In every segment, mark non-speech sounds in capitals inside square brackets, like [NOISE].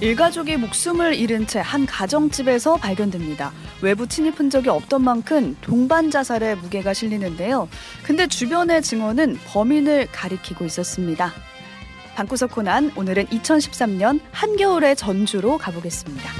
일가족이 목숨을 잃은 채 한 가정집에서 발견됩니다. 외부 침입 흔적이 없던 만큼 동반 자살의 무게가 실리는데요. 근데 주변의 증언은 범인을 가리키고 있었습니다. 방구석 코난 오늘은 2013년 한겨울의 전주로 가보겠습니다.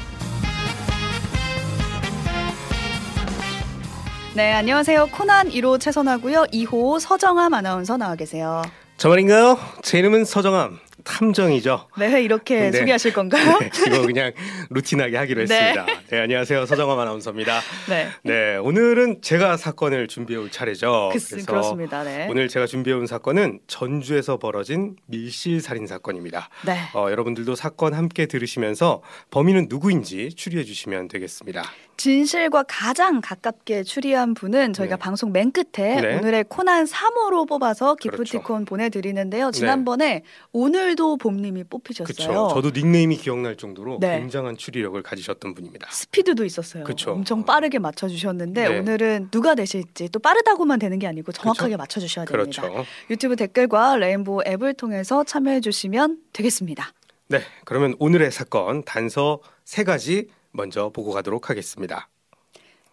네, 안녕하세요. 코난 1호 최선하고요. 2호 서정함 아나운서 나와 계세요. 저 말인가요? 제 이름은 서정함. 탐정이죠. 네, 이렇게 네. 소개하실 건가요? 네, 이거 그냥 루틴하게 하기로 네. 했습니다. 네, 안녕하세요. 서정환 아나운서입니다. 네. 네, 오늘은 제가 사건을 준비해 올 차례죠. 그, 그래서 그렇습니다. 네. 오늘 제가 준비해 온 사건은 전주에서 벌어진 밀실 살인 사건입니다. 네. 어, 여러분들도 사건 함께 들으시면서 범인은 누구인지 추리해 주시면 되겠습니다. 진실과 가장 가깝게 추리한 분은 저희가 네. 방송 맨 끝에 네. 오늘의 코난 3호로 뽑아서 기프티콘 그렇죠. 보내드리는데요. 지난번에 네. 오늘도 봄님이 뽑히셨어요. 그렇죠. 저도 닉네임이 기억날 정도로 네. 굉장한 추리력을 가지셨던 분입니다. 스피드도 있었어요. 그렇죠. 엄청 빠르게 맞춰주셨는데 네. 오늘은 누가 되실지 또 빠르다고만 되는 게 아니고 정확하게 그렇죠. 맞춰주셔야 됩니다. 그렇죠. 유튜브 댓글과 레인보우 앱을 통해서 참여해주시면 되겠습니다. 네, 그러면 오늘의 사건 단서 세 가지 먼저 보고 가도록 하겠습니다.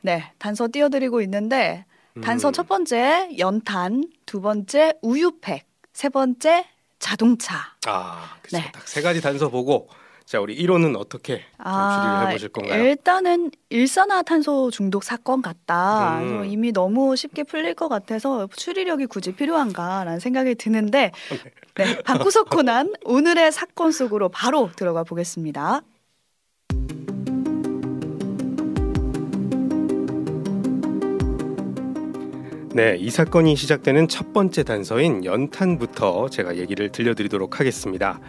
네, 단서 띄워드리고 있는데 단서 음. 첫 번째 연탄, 두 번째 우유팩, 세 번째 자동차. 아, 그렇죠. 네. 딱세 가지 단서 보고 자 우리 1호는 어떻게 아, 해보실 건가요? 일단은 일산화탄소 중독 사건 같다. 음. 이미 너무 쉽게 풀릴 것 같아서 추리력이 굳이 필요한가라는 생각이 드는데 [LAUGHS] 네, 방구석 코난 오늘의 사건 속으로 바로 들어가 보겠습니다. 네, 이 사건이 시작되는 첫 번째 단서인 연탄부터 제가 얘기를 들려드리도록 하겠습니다.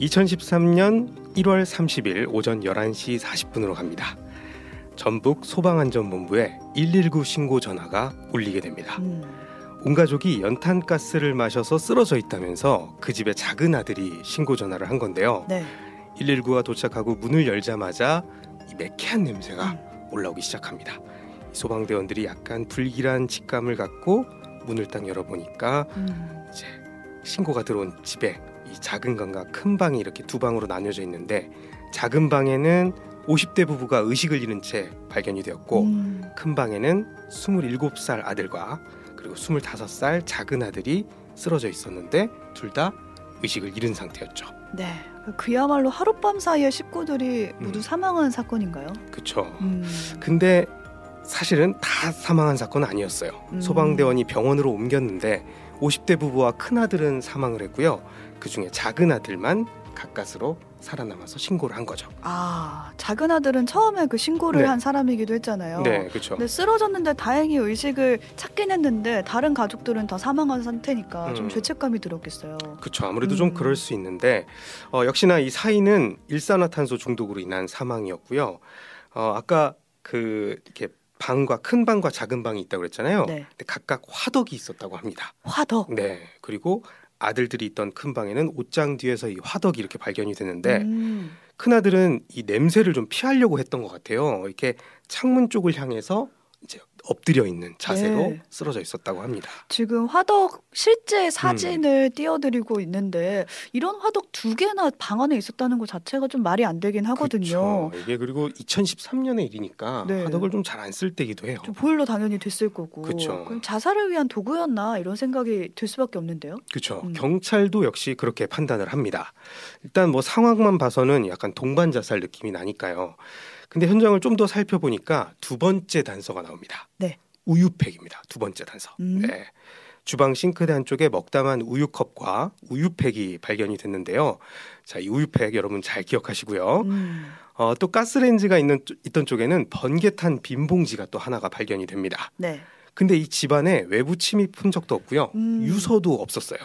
2013년 1월 30일 오전 11시 40분으로 갑니다. 전북 소방안전본부에 119 신고 전화가 울리게 됩니다. 음. 온 가족이 연탄가스를 마셔서 쓰러져 있다면서 그 집의 작은 아들이 신고 전화를 한 건데요. 네. 119가 도착하고 문을 열자마자 이 매캐한 냄새가 음. 올라오기 시작합니다. 소방대원들이 약간 불길한 직감을 갖고 문을 딱 열어보니까 음. 이제 신고가 들어온 집에 이 작은 방과 큰 방이 이렇게 두 방으로 나뉘어져 있는데 작은 방에는 50대 부부가 의식을 잃은 채 발견이 되었고 음. 큰 방에는 27살 아들과 그리고 25살 작은 아들이 쓰러져 있었는데 둘 다 의식을 잃은 상태였죠. 네. 그야말로 하룻밤 사이에 식구들이 모두 음. 사망한 사건인가요? 그렇죠. 음. 근데 사실은 다 사망한 사건은 아니었어요. 음. 소방대원이 병원으로 옮겼는데 50대 부부와 큰 아들은 사망을 했고요. 그 중에 작은 아들만 가까스로 살아남아서 신고를 한 거죠. 아, 작은 아들은 처음에 그 신고를 네. 한 사람이기도 했잖아요. 네, 그렇죠. 근데 쓰러졌는데 다행히 의식을 찾긴 했는데 다른 가족들은 다 사망한 상태니까 음. 좀 죄책감이 들었겠어요. 그렇죠. 아무래도 음. 좀 그럴 수 있는데 어, 역시나 이 사인은 일산화탄소 중독으로 인한 사망이었고요. 어, 아까 그 이렇게 방과 큰 방과 작은 방이 있다고 그랬잖아요. 네. 근데 각각 화덕이 있었다고 합니다. 화덕. 네. 그리고 아들들이 있던 큰 방에는 옷장 뒤에서 이 화덕이 이렇게 발견이 되는데 음. 큰 아들은 이 냄새를 좀 피하려고 했던 것 같아요. 이렇게 창문 쪽을 향해서 이제 엎드려 있는 자세로 네. 쓰러져 있었다고 합니다. 지금 화덕 실제 사진을 음. 띄워드리고 있는데 이런 화덕 두 개나 방 안에 있었다는 것 자체가 좀 말이 안 되긴 하거든요. 그쵸. 이게 그리고 2013년의 일이니까 네. 화덕을 좀 잘 안 쓸 때기도 해요. 보일러 당연히 됐을 거고. 그쵸. 그럼 자살을 위한 도구였나 이런 생각이 들 수밖에 없는데요. 그렇죠. 음. 경찰도 역시 그렇게 판단을 합니다. 일단 뭐 상황만 봐서는 약간 동반 자살 느낌이 나니까요. 근데 현장을 좀 더 살펴보니까 두 번째 단서가 나옵니다. 네. 우유팩입니다. 두 번째 단서. 음. 네. 주방 싱크대 한쪽에 먹다만 우유컵과 우유팩이 발견이 됐는데요. 자, 이 우유팩 여러분 잘 기억하시고요. 음. 어, 또 가스레인지가 있는 있던 쪽에는 번개탄 빈 봉지가 또 하나가 발견이 됩니다. 네. 근데 이 집안에 외부 침입 흔적도 없고요. 음. 유서도 없었어요.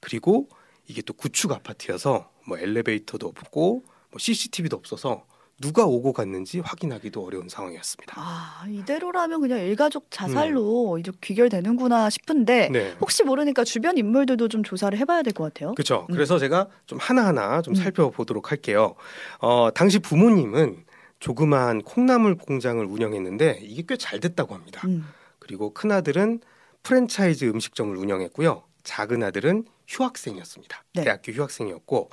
그리고 이게 또 구축 아파트여서 뭐 엘리베이터도 없고 뭐 CCTV도 없어서 누가 오고 갔는지 확인하기도 어려운 상황이었습니다. 아 이대로라면 그냥 일가족 자살로 음. 이제 귀결되는구나 싶은데 네. 혹시 모르니까 주변 인물들도 좀 조사를 해봐야 될 것 같아요. 그렇죠. 음. 그래서 제가 좀 하나하나 좀 음. 살펴보도록 할게요. 어, 당시 부모님은 조그마한 콩나물 공장을 운영했는데 이게 꽤 잘 됐다고 합니다. 음. 그리고 큰 아들은 프랜차이즈 음식점을 운영했고요. 작은 아들은 휴학생이었습니다. 네. 대학교 휴학생이었고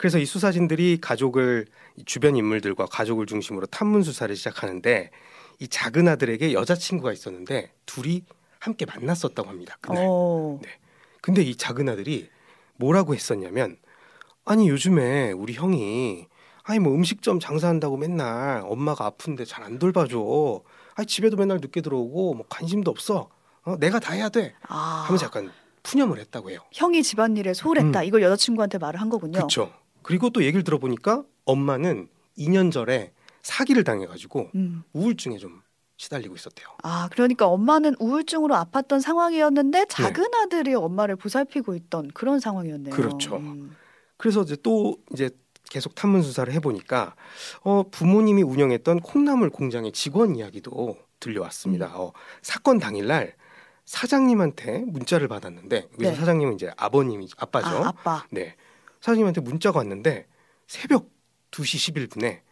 그래서 이 수사진들이 가족을 주변 인물들과 가족을 중심으로 탐문 수사를 시작하는데 이 작은 아들에게 여자친구가 있었는데 둘이 함께 만났었다고 합니다. 그날. 어. 네. 근데 이 작은 아들이 뭐라고 했었냐면 아니 요즘에 우리 형이 아니 뭐 음식점 장사한다고 맨날 엄마가 아픈데 잘 안 돌봐줘. 아니 집에도 맨날 늦게 들어오고 뭐 관심도 없어. 어, 내가 다 해야 돼. 아. 하면서 약간 푸념을 했다고 해요. 형이 집안일에 소홀했다. 이걸 여자친구한테 말을 한 거군요. 그렇죠. 그리고 또 얘기를 들어보니까 엄마는 2년 전에 사기를 당해가지고 음. 우울증에 좀 시달리고 있었대요. 아, 그러니까 엄마는 우울증으로 아팠던 상황이었는데 작은 아들이 엄마를 보살피고 있던 그런 상황이었네요. 그렇죠. 음. 그래서 이제 또 이제 계속 탐문 수사를 해보니까 어, 부모님이 운영했던 콩나물 공장의 직원 이야기도 들려왔습니다. 음. 어, 사건 당일날 사장님한테 문자를 받았는데 여기서 네. 사장님은 이제 아버님이 아빠죠. 아, 아빠. 네. 사장님한테 문자가 왔는데 새벽 2시 11분에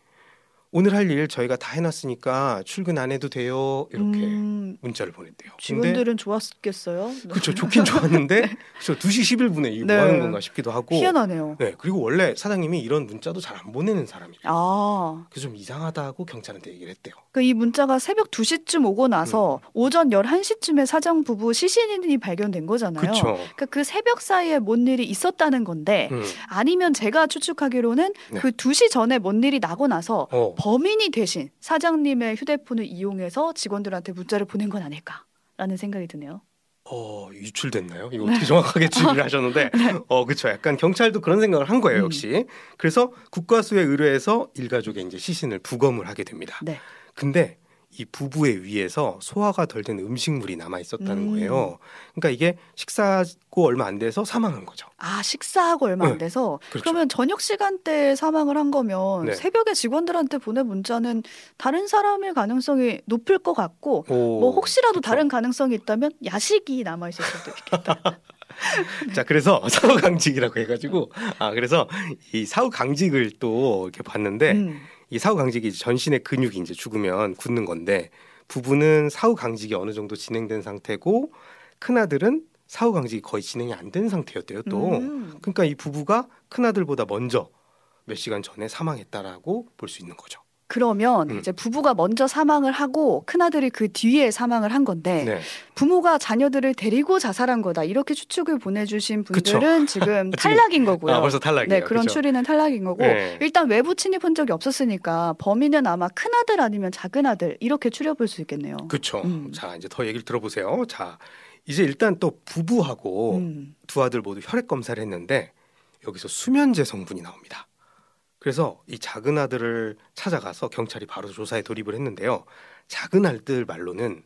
오늘 할 일 저희가 다 해놨으니까 출근 안 해도 돼요. 이렇게 음, 문자를 보냈대요. 직원들은 좋았겠어요. 그렇죠. 좋긴 좋았는데 그렇죠. 2시 11분에 이게 네. 뭐 하는 건가 싶기도 하고. 희한하네요. 네. 그리고 원래 사장님이 이런 문자도 잘 안 보내는 사람이에요. 아, 그래서 좀 이상하다고 경찰한테 얘기를 했대요. 그이 문자가 새벽 2시쯤 오고 나서 음. 오전 11시쯤에 사장 부부 시신이 발견된 거잖아요. 그렇죠. 그러니까 그 새벽 사이에 뭔 일이 있었다는 건데 음. 아니면 제가 추측하기로는 네. 그 2시 전에 뭔 일이 나고 나서 어. 범인이 대신 사장님의 휴대폰을 이용해서 직원들한테 문자를 보낸 건 아닐까라는 생각이 드네요. 어, 유출됐나요? 이거 어떻게 정확하게 추리를 [LAUGHS] 하셨는데, 어, 그렇죠. 약간 경찰도 그런 생각을 한 거예요, 네. 음. 역시. 그래서 국과수에 의뢰해서 일가족의 이제 시신을 부검을 하게 됩니다. 네. 근데 이 부부의 위에서 소화가 덜 된 음식물이 남아 있었다는 음. 거예요. 그러니까 이게 식사하고 얼마 안 돼서 사망한 거죠. 아 식사하고 얼마 안 네. 돼서 그렇죠. 그러면 저녁 시간대에 사망을 한 거면 네. 새벽에 직원들한테 보낸 문자는 다른 사람일 가능성이 높을 것 같고 오, 뭐 혹시라도 그렇죠. 다른 가능성이 있다면 야식이 남아 있을 수도 있겠다. [LAUGHS] 자, 그래서 [LAUGHS] 사후 강직이라고 해가지고 아 그래서 이 사후 강직을 또 이렇게 봤는데 음. 이 사후 강직이 이제 전신의 근육이 이제 죽으면 굳는 건데 부부는 사후 강직이 어느 정도 진행된 상태고 큰 아들은 사후 강직이 거의 진행이 안 된 상태였대요. 또 음. 그러니까 이 부부가 큰 아들보다 먼저 몇 시간 전에 사망했다라고 볼 수 있는 거죠. 그러면 음. 이제 부부가 먼저 사망을 하고 큰아들이 그 뒤에 사망을 한 건데 네, 부모가 자녀들을 데리고 자살한 거다 이렇게 추측을 보내주신 분들은 [LAUGHS] 지금 탈락인 거고요. 아 벌써 탈락이에요. 네, 그런 그죠? 추리는 탈락인 거고 네. 일단 외부 침입 흔적이 없었으니까 범인은 아마 큰 아들 아니면 작은 아들 이렇게 추려볼 수 있겠네요. 그렇죠. 음. 자 이제 더 얘기를 들어보세요. 자 이제 일단 또 부부하고 음. 두 아들 모두 혈액 검사를 했는데 여기서 수면제 성분이 나옵니다. 그래서 이 작은 아들을 찾아가서 경찰이 바로 조사에 돌입을 했는데요. 작은 아들 말로는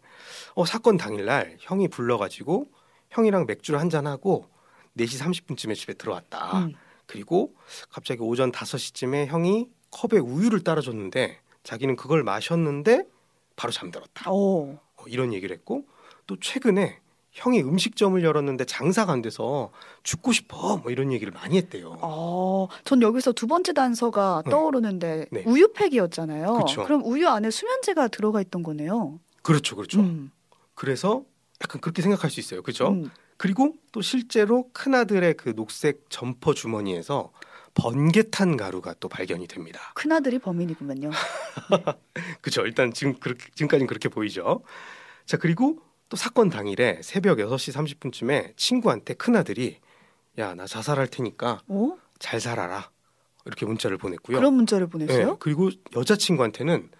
어, 사건 당일날 형이 불러가지고 형이랑 맥주를 한잔 하고 4시 30분쯤에 집에 들어왔다. 음. 그리고 갑자기 오전 5시쯤에 형이 컵에 우유를 따라줬는데 자기는 그걸 마셨는데 바로 잠들었다. 오. 어, 이런 얘기를 했고 또 최근에 형이 음식점을 열었는데 장사가 안 돼서 죽고 싶어 뭐 이런 얘기를 많이 했대요. 어, 전 여기서 두 번째 단서가 네. 떠오르는데 네. 우유팩이었잖아요. 그쵸. 럼 우유 안에 수면제가 들어가 있던 거네요. 그렇죠, 그렇죠. 음. 그래서 약간 그렇게 생각할 수 있어요, 그렇죠? 음. 그리고 또 실제로 큰 아들의 그 녹색 점퍼 주머니에서 번개탄 가루가 또 발견이 됩니다. 큰 아들이 범인이군요. [LAUGHS] 그렇죠. 일단 지금 그렇게 지금까지는 그렇게 보이죠. 자 그리고 또 사건 당일에 새벽 6시 30분쯤에 친구한테 큰 아들이 야 나 자살할 테니까 오? 잘 살아라 이렇게 문자를 보냈고요. 그런 문자를 보냈어요? 네, 그리고 여자친구한테는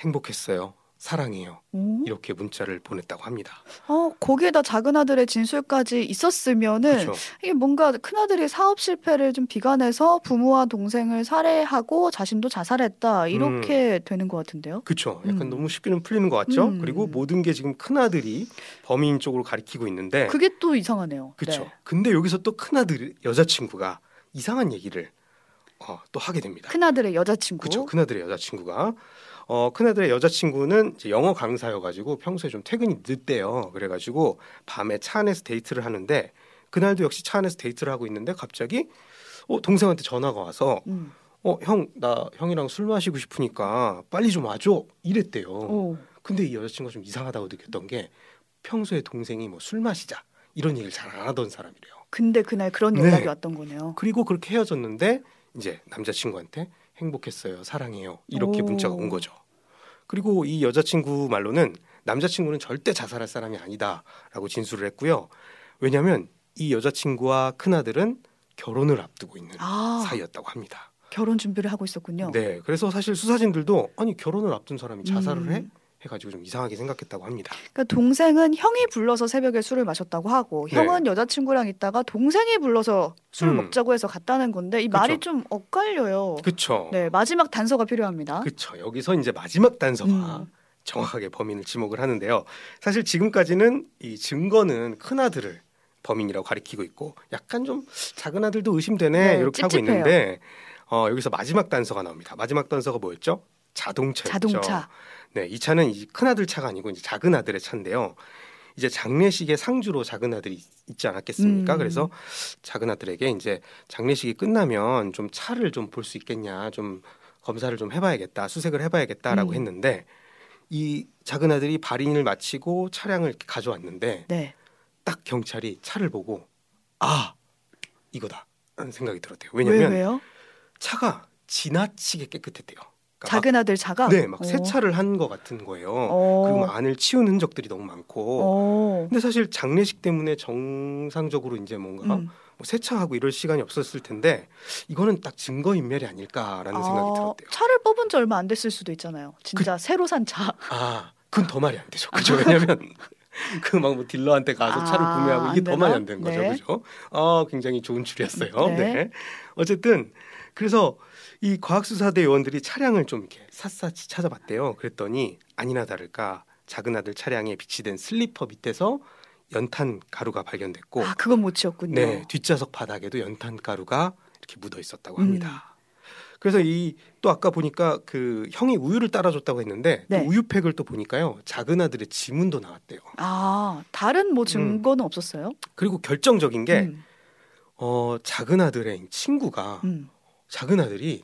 행복했어요. 사랑해요. 오? 이렇게 문자를 보냈다고 합니다. 어, 거기에다 작은 아들의 진술까지 있었으면은 그렇죠. 이게 뭔가 큰 아들이 사업 실패를 좀 비관해서 부모와 동생을 살해하고 자신도 자살했다 이렇게 되는 것 같은데요. 그렇죠. 약간 음. 너무 쉽게는 풀리는 것 같죠. 음. 그리고 모든 게 지금 큰 아들이 범인 쪽으로 가리키고 있는데 그게 또 이상하네요. 그렇죠. 네. 근데 여기서 또 큰 아들 여자친구가 이상한 얘기를 어, 또 하게 됩니다. 큰 아들의 여자친구. 그렇죠. 큰 아들의 여자친구가 어, 큰아들의 여자친구는 이제 영어 강사여가지고 평소에 좀 퇴근이 늦대요. 그래가지고 밤에 차 안에서 데이트를 하는데 그날도 역시 차 안에서 데이트를 하고 있는데 갑자기 어, 동생한테 전화가 와서 음. 어, 형, 나 형이랑 술 마시고 싶으니까 빨리 좀 와줘. 이랬대요. 오. 근데 이 여자친구가 좀 이상하다고 느꼈던 게 평소에 동생이 뭐 술 마시자 이런 얘기를 잘 안 하던 사람이래요. 근데 그날 그런 네. 연락이 왔던 거네요. 그리고 그렇게 헤어졌는데 이제 남자친구한테 행복했어요, 사랑해요 이렇게 오. 문자가 온 거죠. 그리고 이 여자친구 말로는 남자친구는 절대 자살할 사람이 아니다라고 진술을 했고요. 왜냐하면 이 여자친구와 큰아들은 결혼을 앞두고 있는 아, 사이였다고 합니다. 결혼 준비를 하고 있었군요. 네, 그래서 사실 수사진들도 아니 결혼을 앞둔 사람이 자살을 음. 해 해가지고 좀 이상하게 생각했다고 합니다. 그러니까 동생은 형이 불러서 새벽에 술을 마셨다고 하고 네. 형은 여자친구랑 있다가 동생이 불러서 술을 음. 먹자고 해서 갔다는 건데 이 그쵸. 말이 좀 엇갈려요. 그렇죠. 네, 마지막 단서가 필요합니다. 그렇죠. 여기서 이제 마지막 단서가 음. 정확하게 범인을 지목을 하는데요. 사실 지금까지는 이 증거는 큰 아들을 범인이라고 가리키고 있고 약간 좀 작은 아들도 의심되네 네, 이렇게 하고 찝찝해요. 있는데 어, 여기서 마지막 단서가 나옵니다. 마지막 단서가 뭐였죠? 자동차였죠. 자동차. 네, 이 차는 이큰 아들 차가 아니고 이제 작은 아들의 차인데요. 이제 장례식에 상주로 작은 아들이 있- 있지 않았겠습니까? 음. 그래서 작은 아들에게 이제 장례식이 끝나면 좀 차를 좀 볼 수 있겠냐, 좀 검사를 좀 해봐야겠다, 수색을 해봐야겠다라고 음. 했는데 이 작은 아들이 발인을 마치고 차량을 가져왔는데 네. 딱 경찰이 차를 보고 아 이거다 라는 생각이 들었대요. 왜 왜냐하면 왜요? 차가 지나치게 깨끗했대요. 그러니까 작은 아들 막, 네, 막 어. 세차를 한 것 같은 거예요. 어. 그리고 막 안을 치운 흔적들이 너무 많고. 어. 근데 사실 장례식 때문에 정상적으로 이제 뭔가 음. 뭐 세차하고 이럴 시간이 없었을 텐데 이거는 딱 증거 인멸이 아닐까라는 생각이 아, 들었대요. 차를 뽑은 지 얼마 안 됐을 수도 있잖아요. 진짜 새로 산 차. 아, 그건 더 말이 안 되죠. 그죠? 왜냐면 그막 뭐 딜러한테 가서 아, 차를 구매하고 이게 안 더? 말이 안 되는 거죠. 네. 그죠? 아, 굉장히 좋은 줄이었어요. 네. 네. 어쨌든 그래서 이 과학수사대 요원들이 차량을 좀 이렇게 샅샅이 찾아봤대요. 그랬더니 아니나 다를까 작은 아들 차량에 비치된 슬리퍼 밑에서 연탄 가루가 발견됐고 아, 그건 못 치웠군요. 네, 뒷좌석 바닥에도 연탄 가루가 이렇게 묻어 있었다고 음. 합니다. 그래서 이 또 아까 보니까 그 형이 우유를 따라줬다고 했는데 그 네. 우유팩을 또 보니까요 작은 아들의 지문도 나왔대요. 아, 다른 뭐 증거는 없었어요? 그리고 결정적인 게 음. 어, 작은 아들의 친구가 음. 작은 아들이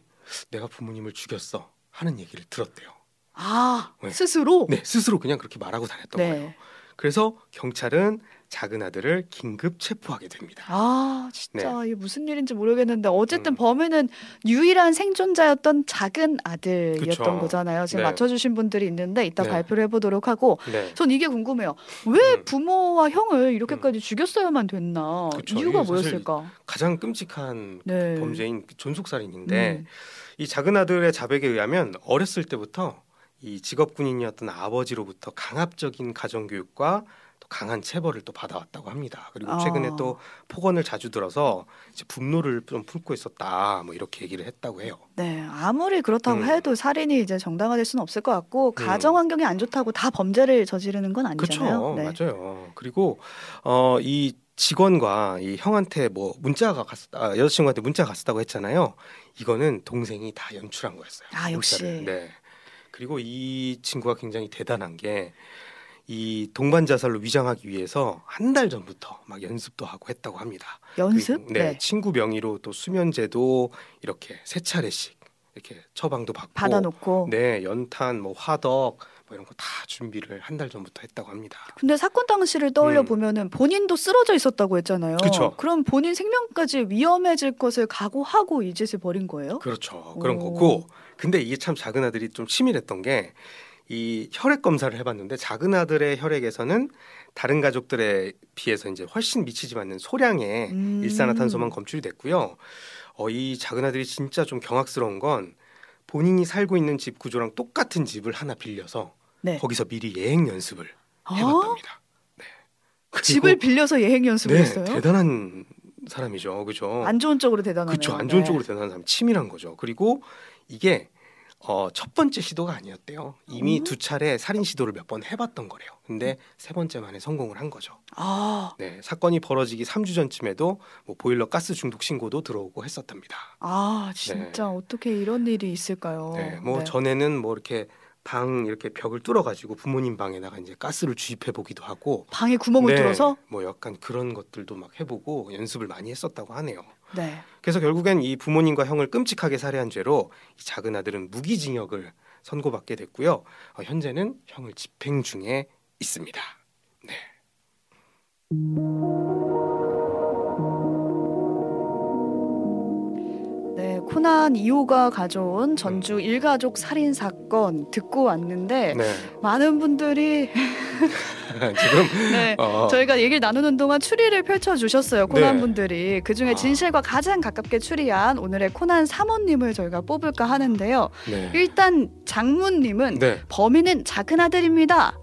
내가 부모님을 죽였어 하는 얘기를 들었대요. 아, 네. 스스로? 네, 스스로 그냥 그렇게 말하고 다녔던 거예요. 네. 그래서 경찰은 작은 아들을 긴급 체포하게 됩니다. 아, 진짜 이게 무슨 일인지 모르겠는데 음. 어쨌든 범인은 유일한 생존자였던 작은 아들이었던 그쵸. 거잖아요. 지금 네. 맞춰주신 분들이 있는데 이따 네. 발표를 해보도록 하고 네. 전 이게 궁금해요. 왜 음. 부모와 형을 이렇게까지 죽였어야만 됐나? 그쵸. 이유가 뭐였을까? 가장 끔찍한 네. 범죄인 그 존속살인인데 음. 이 작은 아들의 자백에 의하면 어렸을 때부터 이 직업 군인이었던 아버지로부터 강압적인 가정 교육과 또 강한 체벌을 또 받아왔다고 합니다. 그리고 아. 최근에 또 폭언을 자주 들어서 이제 분노를 좀 품고 있었다. 뭐 이렇게 얘기를 했다고 해요. 네, 아무리 그렇다고 음. 해도 살인이 이제 정당화될 수는 없을 것 같고 음. 가정 환경이 안 좋다고 다 범죄를 저지르는 건 아니잖아요. 그렇죠. 맞아요. 그리고 어, 이 직원과 이 형한테 뭐 문자가 갔, 아, 여자친구한테 문자가 갔었다고 했잖아요. 이거는 동생이 다 연출한 거였어요. 아, 역시. 문자를. 네. 그리고 이 친구가 굉장히 대단한 게 이 동반 자살로 위장하기 위해서 한 달 전부터 막 연습도 하고 했다고 합니다. 연습? 그리고, 네, 친구 명의로 또 수면제도 이렇게 세 차례씩 이렇게 처방도 받고 받아놓고. 네, 연탄, 뭐 화덕 뭐 이런 거 다 준비를 한 달 전부터 했다고 합니다. 근데 사건 당시를 떠올려 음. 보면은 본인도 쓰러져 있었다고 했잖아요. 그쵸. 럼 본인 생명까지 위험해질 것을 각오하고 이 짓을 벌인 거예요? 그렇죠. 그런 오. 거고. 근데 이게 참 작은 아들이 좀 치밀했던 게 이 혈액 검사를 해봤는데 작은 아들의 혈액에서는 다른 가족들에 비해서 이제 훨씬 미치지 않는 소량의 음. 일산화탄소만 검출이 됐고요. 어, 이 작은 아들이 진짜 좀 경악스러운 건 본인이 살고 있는 집 구조랑 똑같은 집을 하나 빌려서 네. 거기서 미리 예행 연습을 아? 해봤답니다. 네. 그리고- 집을 빌려서 예행 연습을 네, 했어요? 대단한 사람이죠, 그죠? 안 좋은 쪽으로 대단하네요. 그렇죠. 안 좋은 네. 쪽으로 대단한 사람, 치밀한 거죠. 그리고 이게 어, 첫 번째 시도가 아니었대요. 이미 어? 두 차례 살인 시도를 몇 번 해봤던 거래요. 근데 세 번째 만에 성공을 한 거죠. 아, 네, 사건이 벌어지기 3주 전쯤에도 뭐 보일러 가스 중독 신고도 들어오고 했었답니다. 아, 진짜 어떻게 이런 일이 있을까요? 네, 뭐 네. 전에는 뭐 이렇게 방 이렇게 벽을 뚫어가지고 부모님 방에다가 이제 가스를 주입해 보기도 하고 방에 구멍을 네, 뚫어서 뭐 약간 그런 것들도 막 해보고 연습을 많이 했었다고 하네요. 네. 그래서 결국엔 이 부모님과 형을 끔찍하게 살해한 죄로 이 작은 아들은 무기징역을 선고받게 됐고요. 어, 현재는 형을 집행 중에 있습니다. 네. 코난 2호가 가져온 전주 일가족 살인 사건 듣고 왔는데 네. 많은 분들이 [LAUGHS] 지금 [LAUGHS] 네, 어, 저희가 얘기를 나누는 동안 추리를 펼쳐 주셨어요. 코난 네. 분들이 그 중에 아. 진실과 가장 가깝게 추리한 오늘의 코난 사모님을 저희가 뽑을까 하는데요. 네. 일단 장문님은 네. 범인은 작은 아들입니다.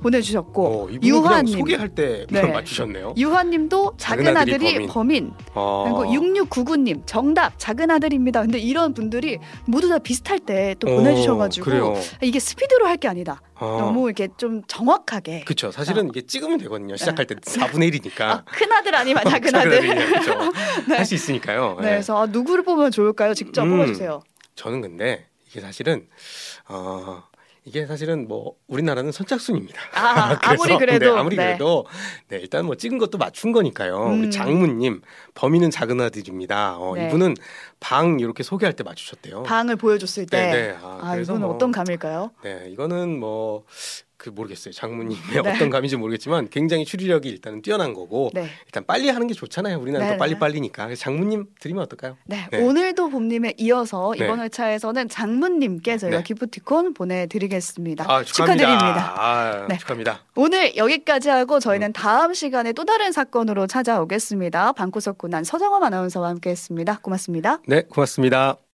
보내주셨고 어, 유화님. 소개할 때 네. 맞추셨네요. 유화님도 작은, 작은 아들이, 아들이 범인. 어. 그리고 6699님 정답 작은 아들입니다. 근데 이런 분들이 모두 다 비슷할 때또 어, 보내주셔가지고 그래요. 이게 스피드로 할 게 아니다. 어. 너무 이렇게 좀 정확하게. 그쵸. 사실은 이게 찍으면 되거든요. 시작할 때 4분의 1이니까. 아, 큰 아들 아니면 작은 아들. 그렇죠. [LAUGHS] 네. 할수 있으니까요. 네, 그래서 아, 누구를 뽑으면 좋을까요? 직접 음. 뽑아주세요. 저는 근데 이게 사실은 어 이게 사실은 뭐 우리나라는 선착순입니다. 아, [LAUGHS] 그래서, 아무리 그래도 네, 아무리 네. 그래도 네, 일단 뭐 찍은 것도 맞춘 거니까요. 음. 우리 장문님 범인은 작은 아들입니다. 어, 네. 이분은 방 이렇게 소개할 때 맞추셨대요. 방을 보여줬을 때. 네, 네. 아, 아, 이거는 뭐, 어떤 감일까요? 네, 이거는 뭐 그 모르겠어요. 장모님의 네. 어떤 감인지 모르겠지만 굉장히 추리력이 일단은 뛰어난 거고 네. 일단 빨리 하는 게 좋잖아요. 우리나라 네, 또 빨리 네. 빨리니까. 장모님 드리면 어떨까요? 네, 네. 오늘도 봄님에 이어서 네. 이번 회차에서는 장문님께 저희가 네. 기프티콘 보내드리겠습니다. 아. 축하드립니다. 아, 네. 축하합니다. 오늘 여기까지 하고 음. 저희는 다음 시간에 또 다른 사건으로 찾아오겠습니다. 방구석 군한 서정엄 아나운서와 함께했습니다. 고맙습니다. 네, 고맙습니다.